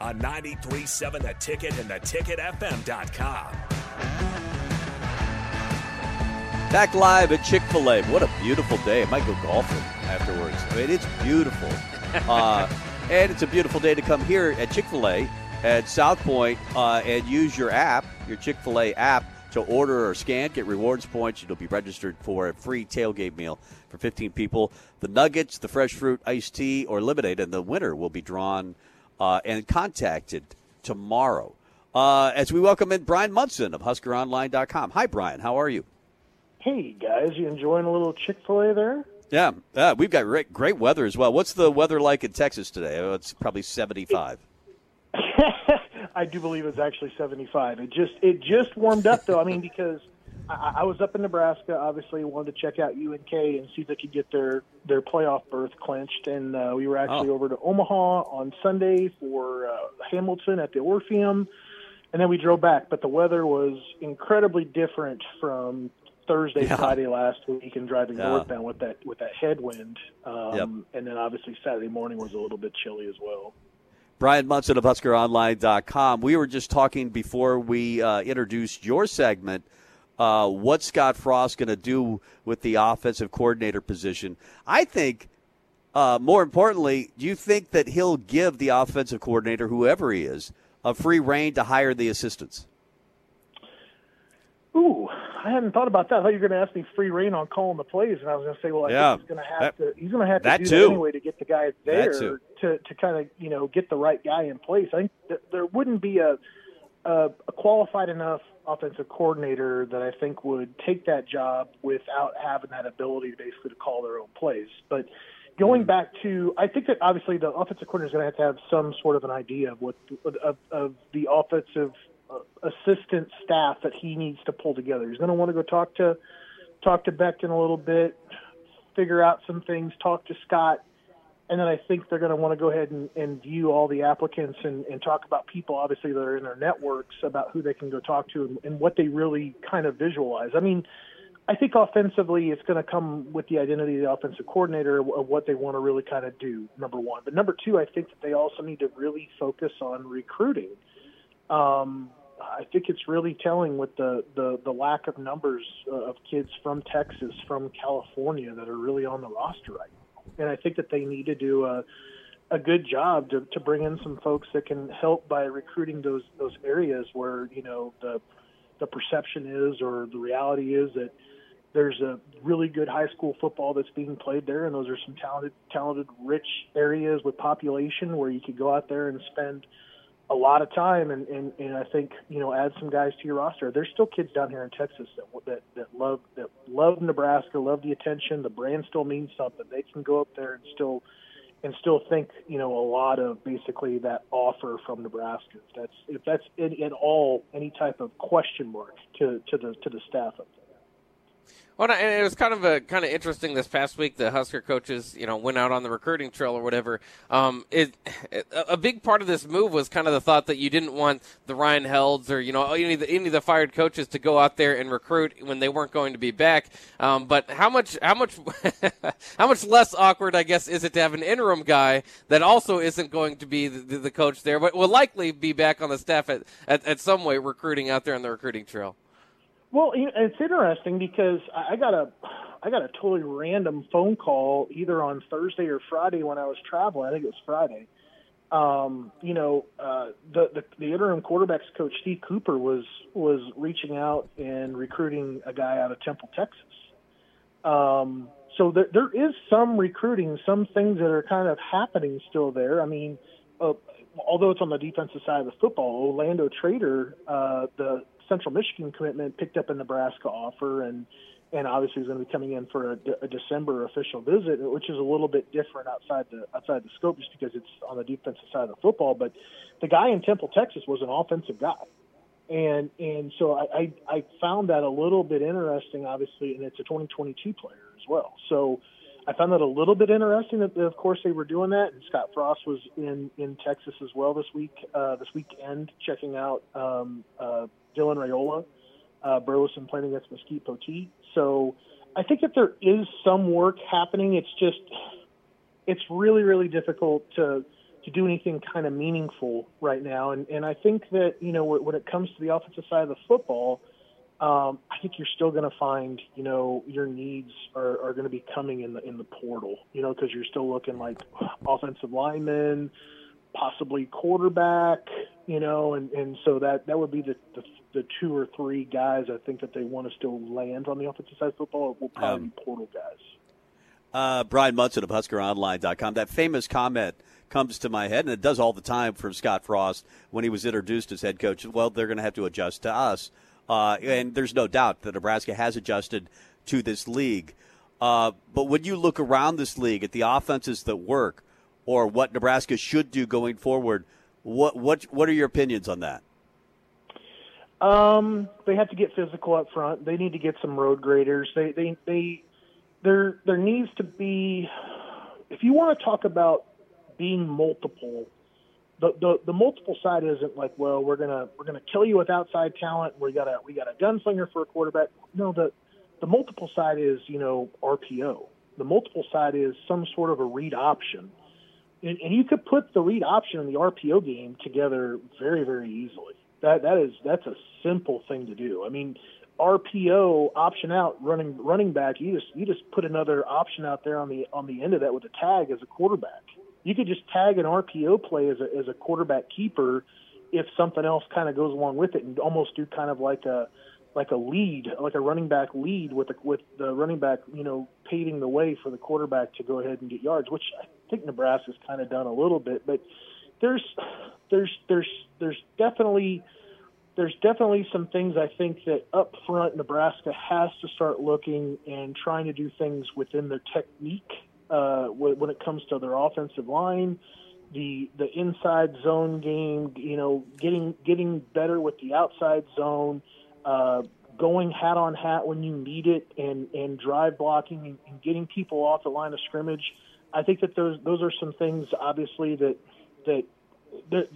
on 93.7 The Ticket and theticketfm.com. Back live at Chick fil A. What a beautiful day. I might go golfing afterwards. I mean, it's beautiful. uh, and it's a beautiful day to come here at Chick fil A at South Point uh, and use your app, your Chick fil A app, to order or scan, get rewards points. You'll be registered for a free tailgate meal for 15 people. The nuggets, the fresh fruit, iced tea, or lemonade, and the winner will be drawn uh, and contacted tomorrow. Uh, as we welcome in Bryan Munson of HuskerOnline.com. Hi, Bryan. How are you? Hey, guys. You enjoying a little Chick fil A there? Yeah, yeah, we've got great, great weather as well. What's the weather like in Texas today? Oh, it's probably 75. I do believe it's actually 75. It just it just warmed up though. I mean, because I, I was up in Nebraska, obviously wanted to check out UNK and see if they could get their their playoff berth clinched, and uh, we were actually Oh. over to Omaha on Sunday for uh, Hamilton at the Orpheum, and then we drove back. But the weather was incredibly different from Thursday, Yeah. Friday last week, and driving Yeah. northbound with that with that headwind. Um, Yep. And then obviously Saturday morning was a little bit chilly as well. Bryan Munson of HuskerOnline.com. We were just talking before we uh, introduced your segment. Uh, what's Scott Frost going to do with the offensive coordinator position? I think, uh, more importantly, do you think that he'll give the offensive coordinator, whoever he is, a free reign to hire the assistants? Ooh, I hadn't thought about that. I thought you were going to ask me free reign on calling the plays, and I was going to say, well, I Yeah. think he's going to have That- to. He's going to have to do too. that anyway to get the guys there to to kind of you know get the right guy in place. I think there wouldn't be a, a a qualified enough offensive coordinator that I think would take that job without having that ability to basically to call their own plays. But going back to, I think that obviously the offensive coordinator is going to have to have some sort of an idea of what of, of the offensive uh, assistant staff that he needs to pull together. He's going to want to go talk to talk to Beckton a little bit, figure out some things, talk to Scott, and then I think they're going to want to go ahead and, and view all the applicants and, and talk about people, obviously, that are in their networks about who they can go talk to and, and what they really kind of visualize. I mean, I think offensively, it's going to come with the identity of the offensive coordinator of what they want to really kind of do. Number one, but number two, I think that they also need to really focus on recruiting. Um, I think it's really telling with the, the, the lack of numbers uh, of kids from Texas, from California that are really on the roster right now. And I think that they need to do a, a good job to, to bring in some folks that can help by recruiting those those areas where you know the the perception is or the reality is that there's a really good high school football that's being played there, and those are some talented, talented, rich areas with population where you could go out there and spend a lot of time and, and, and I think you know add some guys to your roster. There's still kids down here in Texas that that that love that love Nebraska, love the attention. The brand still means something. They can go up there and still and still think you know a lot of basically that offer from Nebraska. If that's if that's in, in all any type of question mark to to the to the staff up there. Well, and it was kind of a kind of interesting this past week. The Husker coaches, you know, went out on the recruiting trail or whatever. Um, it, a big part of this move was kind of the thought that you didn't want the Ryan Helds or you know any of the, any of the fired coaches to go out there and recruit when they weren't going to be back. Um, but how much how much how much less awkward, I guess, is it to have an interim guy that also isn't going to be the, the, the coach there, but will likely be back on the staff at, at at some way recruiting out there on the recruiting trail. Well, it's interesting because I got a I got a totally random phone call either on Thursday or Friday when I was traveling. I think it was Friday. Um, you know, uh, the, the the interim quarterbacks coach Steve Cooper was was reaching out and recruiting a guy out of Temple, Texas. Um, so there, there is some recruiting, some things that are kind of happening still there. I mean, uh, although it's on the defensive side of the football, Orlando Trader, uh, the Central Michigan commitment, picked up a Nebraska offer and and obviously is going to be coming in for a, a December official visit, which is a little bit different outside the outside the scope, just because it's on the defensive side of the football. But the guy in Temple, Texas, was an offensive guy, and and so I I, I found that a little bit interesting, obviously, and it's a 2022 player as well. So I found that a little bit interesting that, of course, they were doing that. And Scott Frost was in in Texas as well this week, uh, this weekend, checking out um, uh, Dylan Raiola, uh, Burleson playing against Mesquite Poteet. So I think that there is some work happening. It's just it's really really difficult to to do anything kind of meaningful right now. And and I think that you know when it comes to the offensive side of the football um, I think you're still going to find, you know, your needs are, are going to be coming in the in the portal, you know, because you're still looking like offensive linemen, possibly quarterback, you know, and and so that that would be the the, the two or three guys I think that they want to still land on the offensive side of football will probably um, be portal guys. Uh, Bryan Munson of HuskerOnline.com. That famous comment comes to my head, and it does all the time from Scott Frost when he was introduced as head coach. Well, they're going to have to adjust to us. Uh, and there's no doubt that Nebraska has adjusted to this league. Uh, but when you look around this league at the offenses that work, or what Nebraska should do going forward, what what what are your opinions on that? Um, they have to get physical up front. They need to get some road graders. They they they there there needs to be if you want to talk about being multiple the, the the multiple side isn't like, well, we're gonna we're gonna kill you with outside talent. We got a we got a gunslinger for a quarterback. No, the the multiple side is you know RPO. The multiple side is some sort of a read option, and, and you could put the read option and the RPO game together very very easily. That that is that's a simple thing to do. I mean, RPO option out running running back. You just you just put another option out there on the on the end of that with a tag as a quarterback you could just tag an RPO play as a as a quarterback keeper if something else kind of goes along with it and almost do kind of like a like a lead, like a running back lead with the with the running back, you know, paving the way for the quarterback to go ahead and get yards, which think Nebraska's kind of done a little bit, but there's there's there's there's definitely there's definitely some things I think that up front Nebraska has to start looking and trying to do things within their technique uh, when it comes to their offensive line, the the inside zone game. You know, getting getting better with the outside zone, uh, going hat on hat when you need it, and and drive blocking and, and getting people off the line of scrimmage. I think that those those are some things obviously that that they're,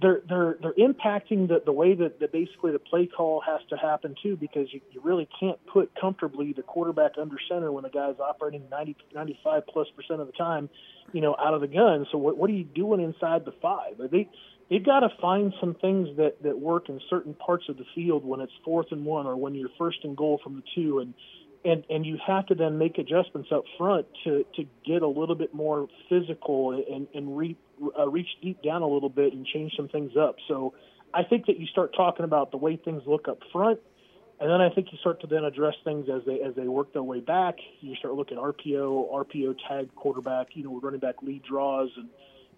they're they're they're impacting the the way that, that basically the play call has to happen too because you, you really can't put comfortably the quarterback under center when the guy's operating 90 95 plus percent of the time you know out of the gun. So what what are you doing inside the five? They they've got to find some things that that work in certain parts of the field when it's fourth and one or when you're first and goal from the two. And and and you have to then make adjustments up front to to get a little bit more physical and and re, uh, reach deep down a little bit and change some things up. So I think that you start talking about the way things look up front, and then I think you start to then address things as they as they work their way back. You start looking at RPO, RPO tag quarterback, you know, running back lead draws, and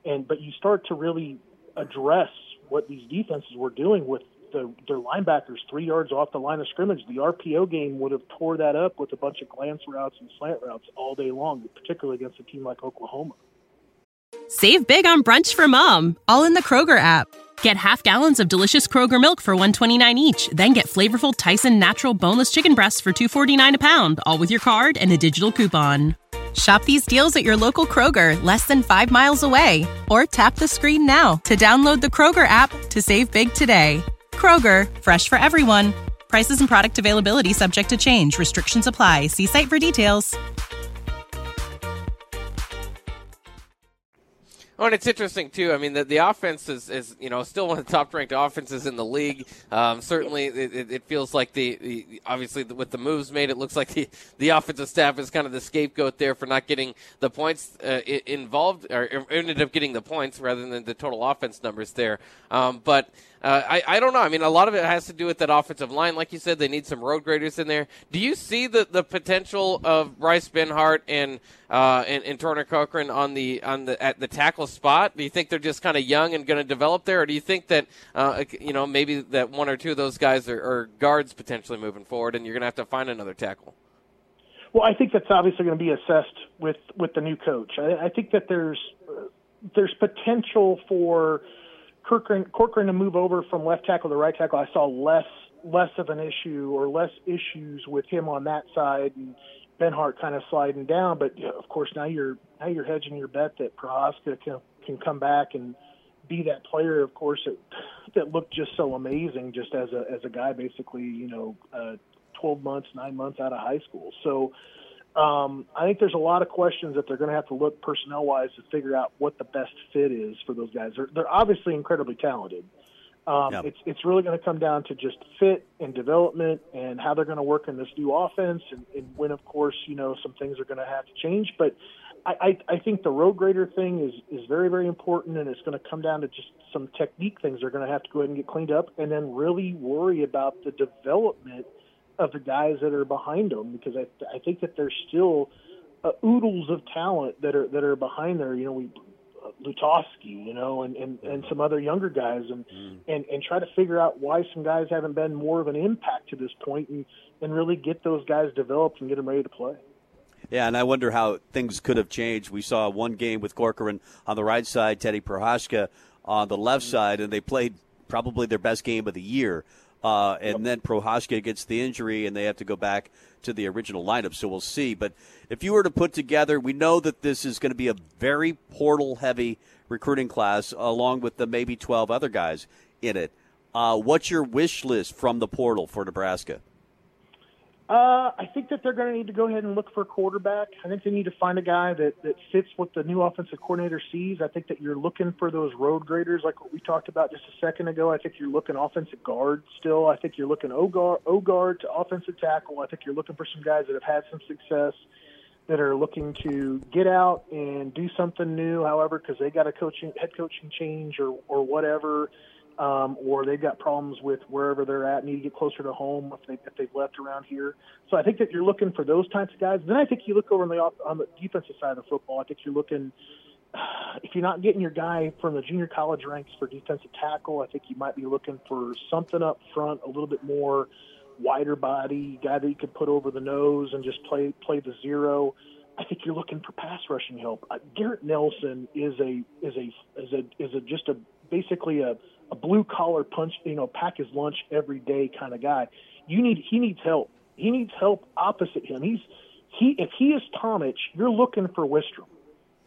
and but you start to really address what these defenses were doing with the, their linebackers three yards off the line of scrimmage. The RPO game would have tore that up with a bunch of glance routes and slant routes all day long, particularly against a team like Oklahoma. Save big on brunch for mom, all in the Kroger app. Get half gallons of delicious Kroger milk for 129 each, then get flavorful Tyson natural boneless chicken breasts for 249 a pound, all with your card and a digital coupon. Shop these deals at your local Kroger, less than 5 miles away, or tap the screen now to download the Kroger app to save big today. Kroger, fresh for everyone. Prices and product availability subject to change. Restrictions apply. See site for details. Oh, and it's interesting too. I mean, the, the offense is, is you know still one of the top ranked offenses in the league. Um, certainly, it, it, feels like the, the obviously with the moves made, it looks like the, the offensive staff is kind of the scapegoat there for not getting the points uh, involved or ended up getting the points rather than the total offense numbers there. Um, but uh, I, I don't know. I mean, a lot of it has to do with that offensive line. Like you said, they need some road graders in there. Do you see the, the potential of Bryce Benhart and, uh, and, and Turner Corcoran on the on the at the tackle spot? Do you think they're just kind of young and going to develop there, or do you think that uh, you know maybe that one or two of those guys are, are guards potentially moving forward, and you're going to have to find another tackle? Well, I think that's obviously going to be assessed with with the new coach. I, I think that there's there's potential for Corcoran, Corcoran to move over from left tackle to right tackle, I saw less less of an issue or less issues with him on that side and Benhart kind of sliding down. But you know, of course now you're now you're hedging your bet that Prochazka can can come back and be that player. Of course that that looked just so amazing just as a as a guy basically you know uh, 12 months nine months out of high school. So um, I think there's a lot of questions that they're going to have to look personnel wise to figure out what the best fit is for those guys. They're, they're obviously incredibly talented. Um, yep. It's it's really going to come down to just fit and development and how they're going to work in this new offense, and, and when, of course, you know some things are going to have to change. But I, I, I think the road grader thing is is very very important, and it's going to come down to just some technique things they're going to have to go ahead and get cleaned up, and then really worry about the development of the guys that are behind them because I I think that there's still uh, oodles of talent that are that are behind there. You know, we uh, Lutovsky, you know, and, and, and some other younger guys, and, mm. and and try to figure out why some guys haven't been more of an impact to this point, and and really get those guys developed and get them ready to play. Yeah, and I wonder how things could have changed. We saw one game with Corcoran on the right side, Teddy Prochazka on the left side, and they played probably their best game of the year. Uh, and yep. then Prochazka gets the injury, and they have to go back to the original lineup. So we'll see. But if you were to put together, we know that this is going to be a very portal heavy recruiting class, along with the maybe 12 other guys in it. Uh, what's your wish list from the portal for Nebraska? Uh, I think that they're going to need to go ahead and look for a quarterback. I think they need to find a guy that, that fits what the new offensive coordinator sees. I think that you're looking for those road graders, like what we talked about just a second ago. I think you're looking offensive guard still. I think you're looking O guard to offensive tackle. I think you're looking for some guys that have had some success that are looking to get out and do something new. However, because they got a coaching head coaching change or or whatever um, or they've got problems with wherever they're at, need to get closer to home if, they, if they've left around here. So I think that you're looking for those types of guys. Then I think you look over on the on the defensive side of the football. I think you're looking if you're not getting your guy from the junior college ranks for defensive tackle. I think you might be looking for something up front, a little bit more wider body guy that you could put over the nose and just play play the zero. I think you're looking for pass rushing help. Uh, Garrett Nelson is a is a is a is a just a basically a a blue collar punch, you know, pack his lunch every day kind of guy. You need he needs help. He needs help opposite him. He's he if he is Tomich, you're looking for Wistrom.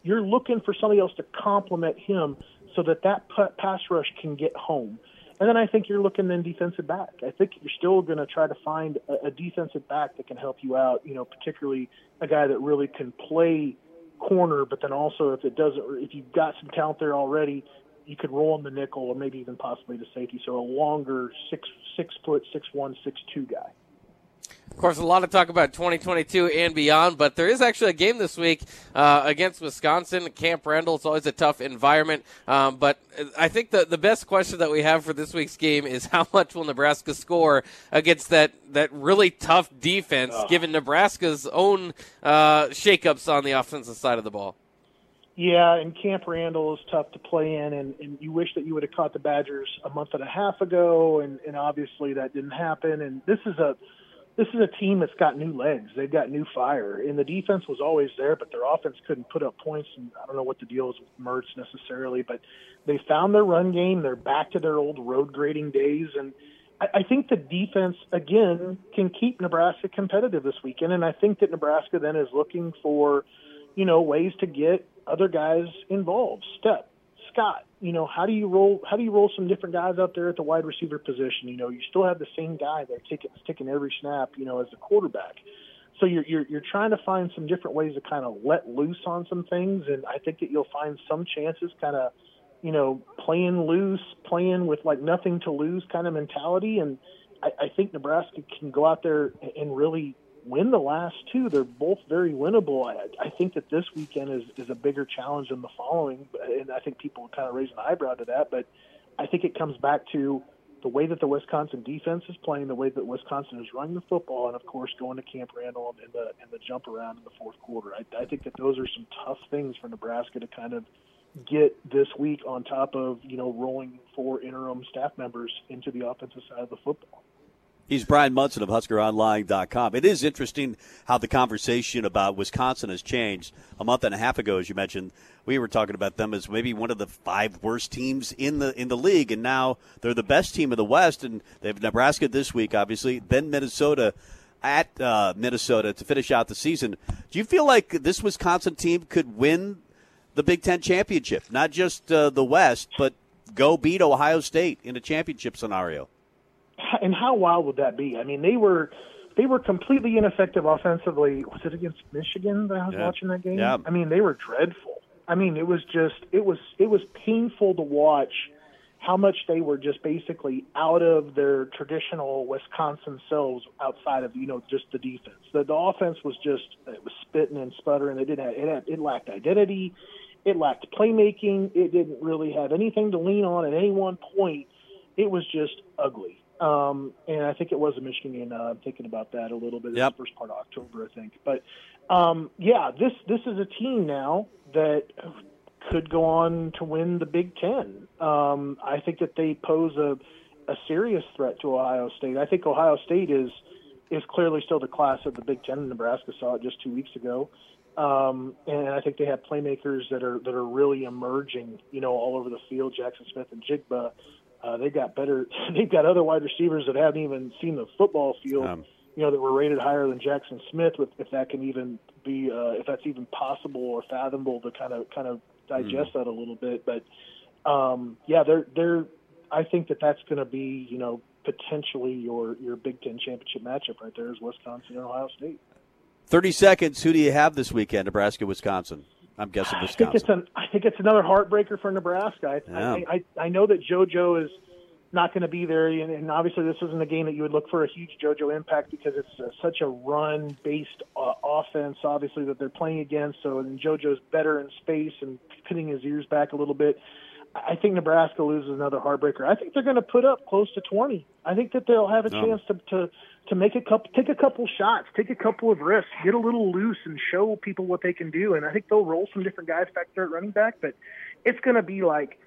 You're looking for somebody else to complement him so that that pass rush can get home. And then I think you're looking then defensive back. I think you're still going to try to find a, a defensive back that can help you out. You know, particularly a guy that really can play corner, but then also if it doesn't, if you've got some talent there already, you could roll in the nickel or maybe even possibly the safety. So a longer six six foot six one six two guy. Of course, a lot of talk about 2022 and beyond, but there is actually a game this week uh, against Wisconsin. Camp Randall. It's always a tough environment, um, but I think the the best question that we have for this week's game is how much will Nebraska score against that that really tough defense, oh. given Nebraska's own uh, shakeups on the offensive side of the ball. Yeah, and Camp Randall is tough to play in, and, and you wish that you would have caught the Badgers a month and a half ago, and, and obviously that didn't happen. And this is a this is a team that's got new legs. They've got new fire, and the defense was always there, but their offense couldn't put up points. And I don't know what the deal is with Mertz necessarily, but they found their run game. They're back to their old road grading days, and I, I think the defense again can keep Nebraska competitive this weekend. And I think that Nebraska then is looking for you know ways to get other guys involved. Stepp, Scott, you know, how do you roll? How do you roll some different guys out there at the wide receiver position? You know, you still have the same guy there taking taking every snap, you know, as the quarterback. so you're, you're you're trying to find some different ways to kind of let loose on some things, and I think that you'll find some chances, kind of, you know, playing loose, playing with like nothing to lose kind of mentality, and I, I think Nebraska can go out there and really win the last two. They're both very winnable. I, I think that this weekend is is a bigger challenge than the following, and I think people kind of raise an eyebrow to that, but I think it comes back to the way that the Wisconsin defense is playing, the way that Wisconsin is running the football, and of course going to Camp Randall and the and the jump around in the fourth quarter. I, I think that those are some tough things for Nebraska to kind of get this week on top of you know rolling four interim staff members into the offensive side of the football. He's Bryan Munson of HuskerOnline.com. It is interesting how the conversation about Wisconsin has changed. A month and a half ago, as you mentioned, we were talking about them as maybe one of the five worst teams in the in the league, and now they're the best team of the West. And they have Nebraska this week, obviously, then Minnesota at uh, Minnesota to finish out the season. Do you feel like this Wisconsin team could win the Big Ten championship, not just uh, the West, but go beat Ohio State in a championship scenario? And how wild would that be? I mean, they were they were completely ineffective offensively. Was it against Michigan that I was yeah. watching that game? Yeah. I mean, they were dreadful. I mean, it was just it was it was painful to watch how much they were just basically out of their traditional Wisconsin selves outside of you know just the defense. The, the offense was just it was spitting and sputtering. It didn't have, it had, it lacked identity. It lacked playmaking. It didn't really have anything to lean on at any one point. It was just ugly. Um, and I think it was a Michigan game. Uh, I'm thinking about that a little bit. Yep. The first part of October, I think. But um, yeah, this this is a team now that could go on to win the Big Ten. Um, I think that they pose a a serious threat to Ohio State. I think Ohio State is is clearly still the class of the Big Ten. Nebraska saw it just two weeks ago. Um, and I think they have playmakers that are that are really emerging, you know, all over the field. Jackson Smith-Njigba, uh, they've got better. They've got other wide receivers that haven't even seen the football field. Um, you know that were rated higher than Jackson Smith. With if that can even be, uh, if that's even possible or fathomable to kind of kind of digest that a little bit. But um, yeah, they're they're. I think that that's going to be you know potentially your your Big Ten championship matchup right there is Wisconsin and Ohio State. Thirty seconds. Who do you have this weekend? Nebraska, Wisconsin. I'm guessing I think it's Wisconsin. an I think it's another heartbreaker for Nebraska. I Yeah. I, I, I know that JoJo is not going to be there, and, and obviously this isn't a game that you would look for a huge JoJo impact because it's uh, such a run-based uh, offense, obviously that they're playing against. So and JoJo's better in space and pinning his ears back a little bit. I think Nebraska loses another heartbreaker. I think they're going to put up close to 20. I think that they'll have a Oh. chance to, to to make a couple, take a couple shots, take a couple of risks, get a little loose, and show people what they can do. And I think they'll roll some different guys back there at running back, but it's going to be like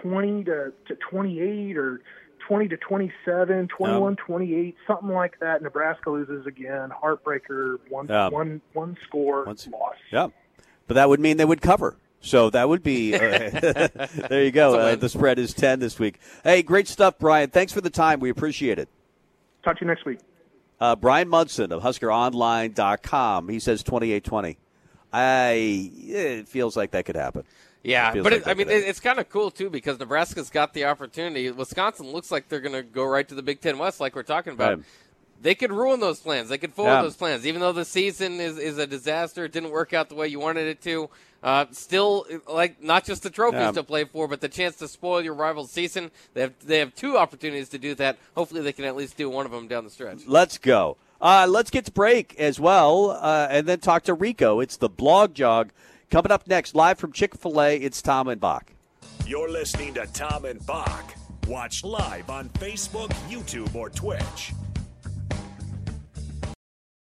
20 to to 28 or 20 to 27, 21, 28, something like that. Nebraska loses again. Heartbreaker. One Yeah. one one score Once- loss. Yeah, but that would mean they would cover. So that would be. Uh, there you go. Uh, the spread is ten this week. Hey, great stuff, Bryan. Thanks for the time. We appreciate it. Talk to you next week. Uh, Bryan Munson of HuskerOnline.com. He says twenty-eight twenty. I. It feels like that could happen. Yeah, Feels but like it, I mean, happen. it's kind of cool too because Nebraska's got the opportunity. Wisconsin looks like they're going to go right to the Big Ten West, like we're talking about. Right. They could ruin those plans. They could foil Yeah. those plans, even though the season is, is a disaster. It didn't work out the way you wanted it to. Uh, still, like not just the trophies Yeah. to play for, but the chance to spoil your rival's season. They have they have two opportunities to do that. Hopefully, they can at least do one of them down the stretch. Let's go. Uh, let's get to break as well, uh, and then talk to Rico. It's the blog jog coming up next, live from Chick Fil A. It's Tom and Bock. You're listening to Tom and Bock. Watch live on Facebook, YouTube, or Twitch.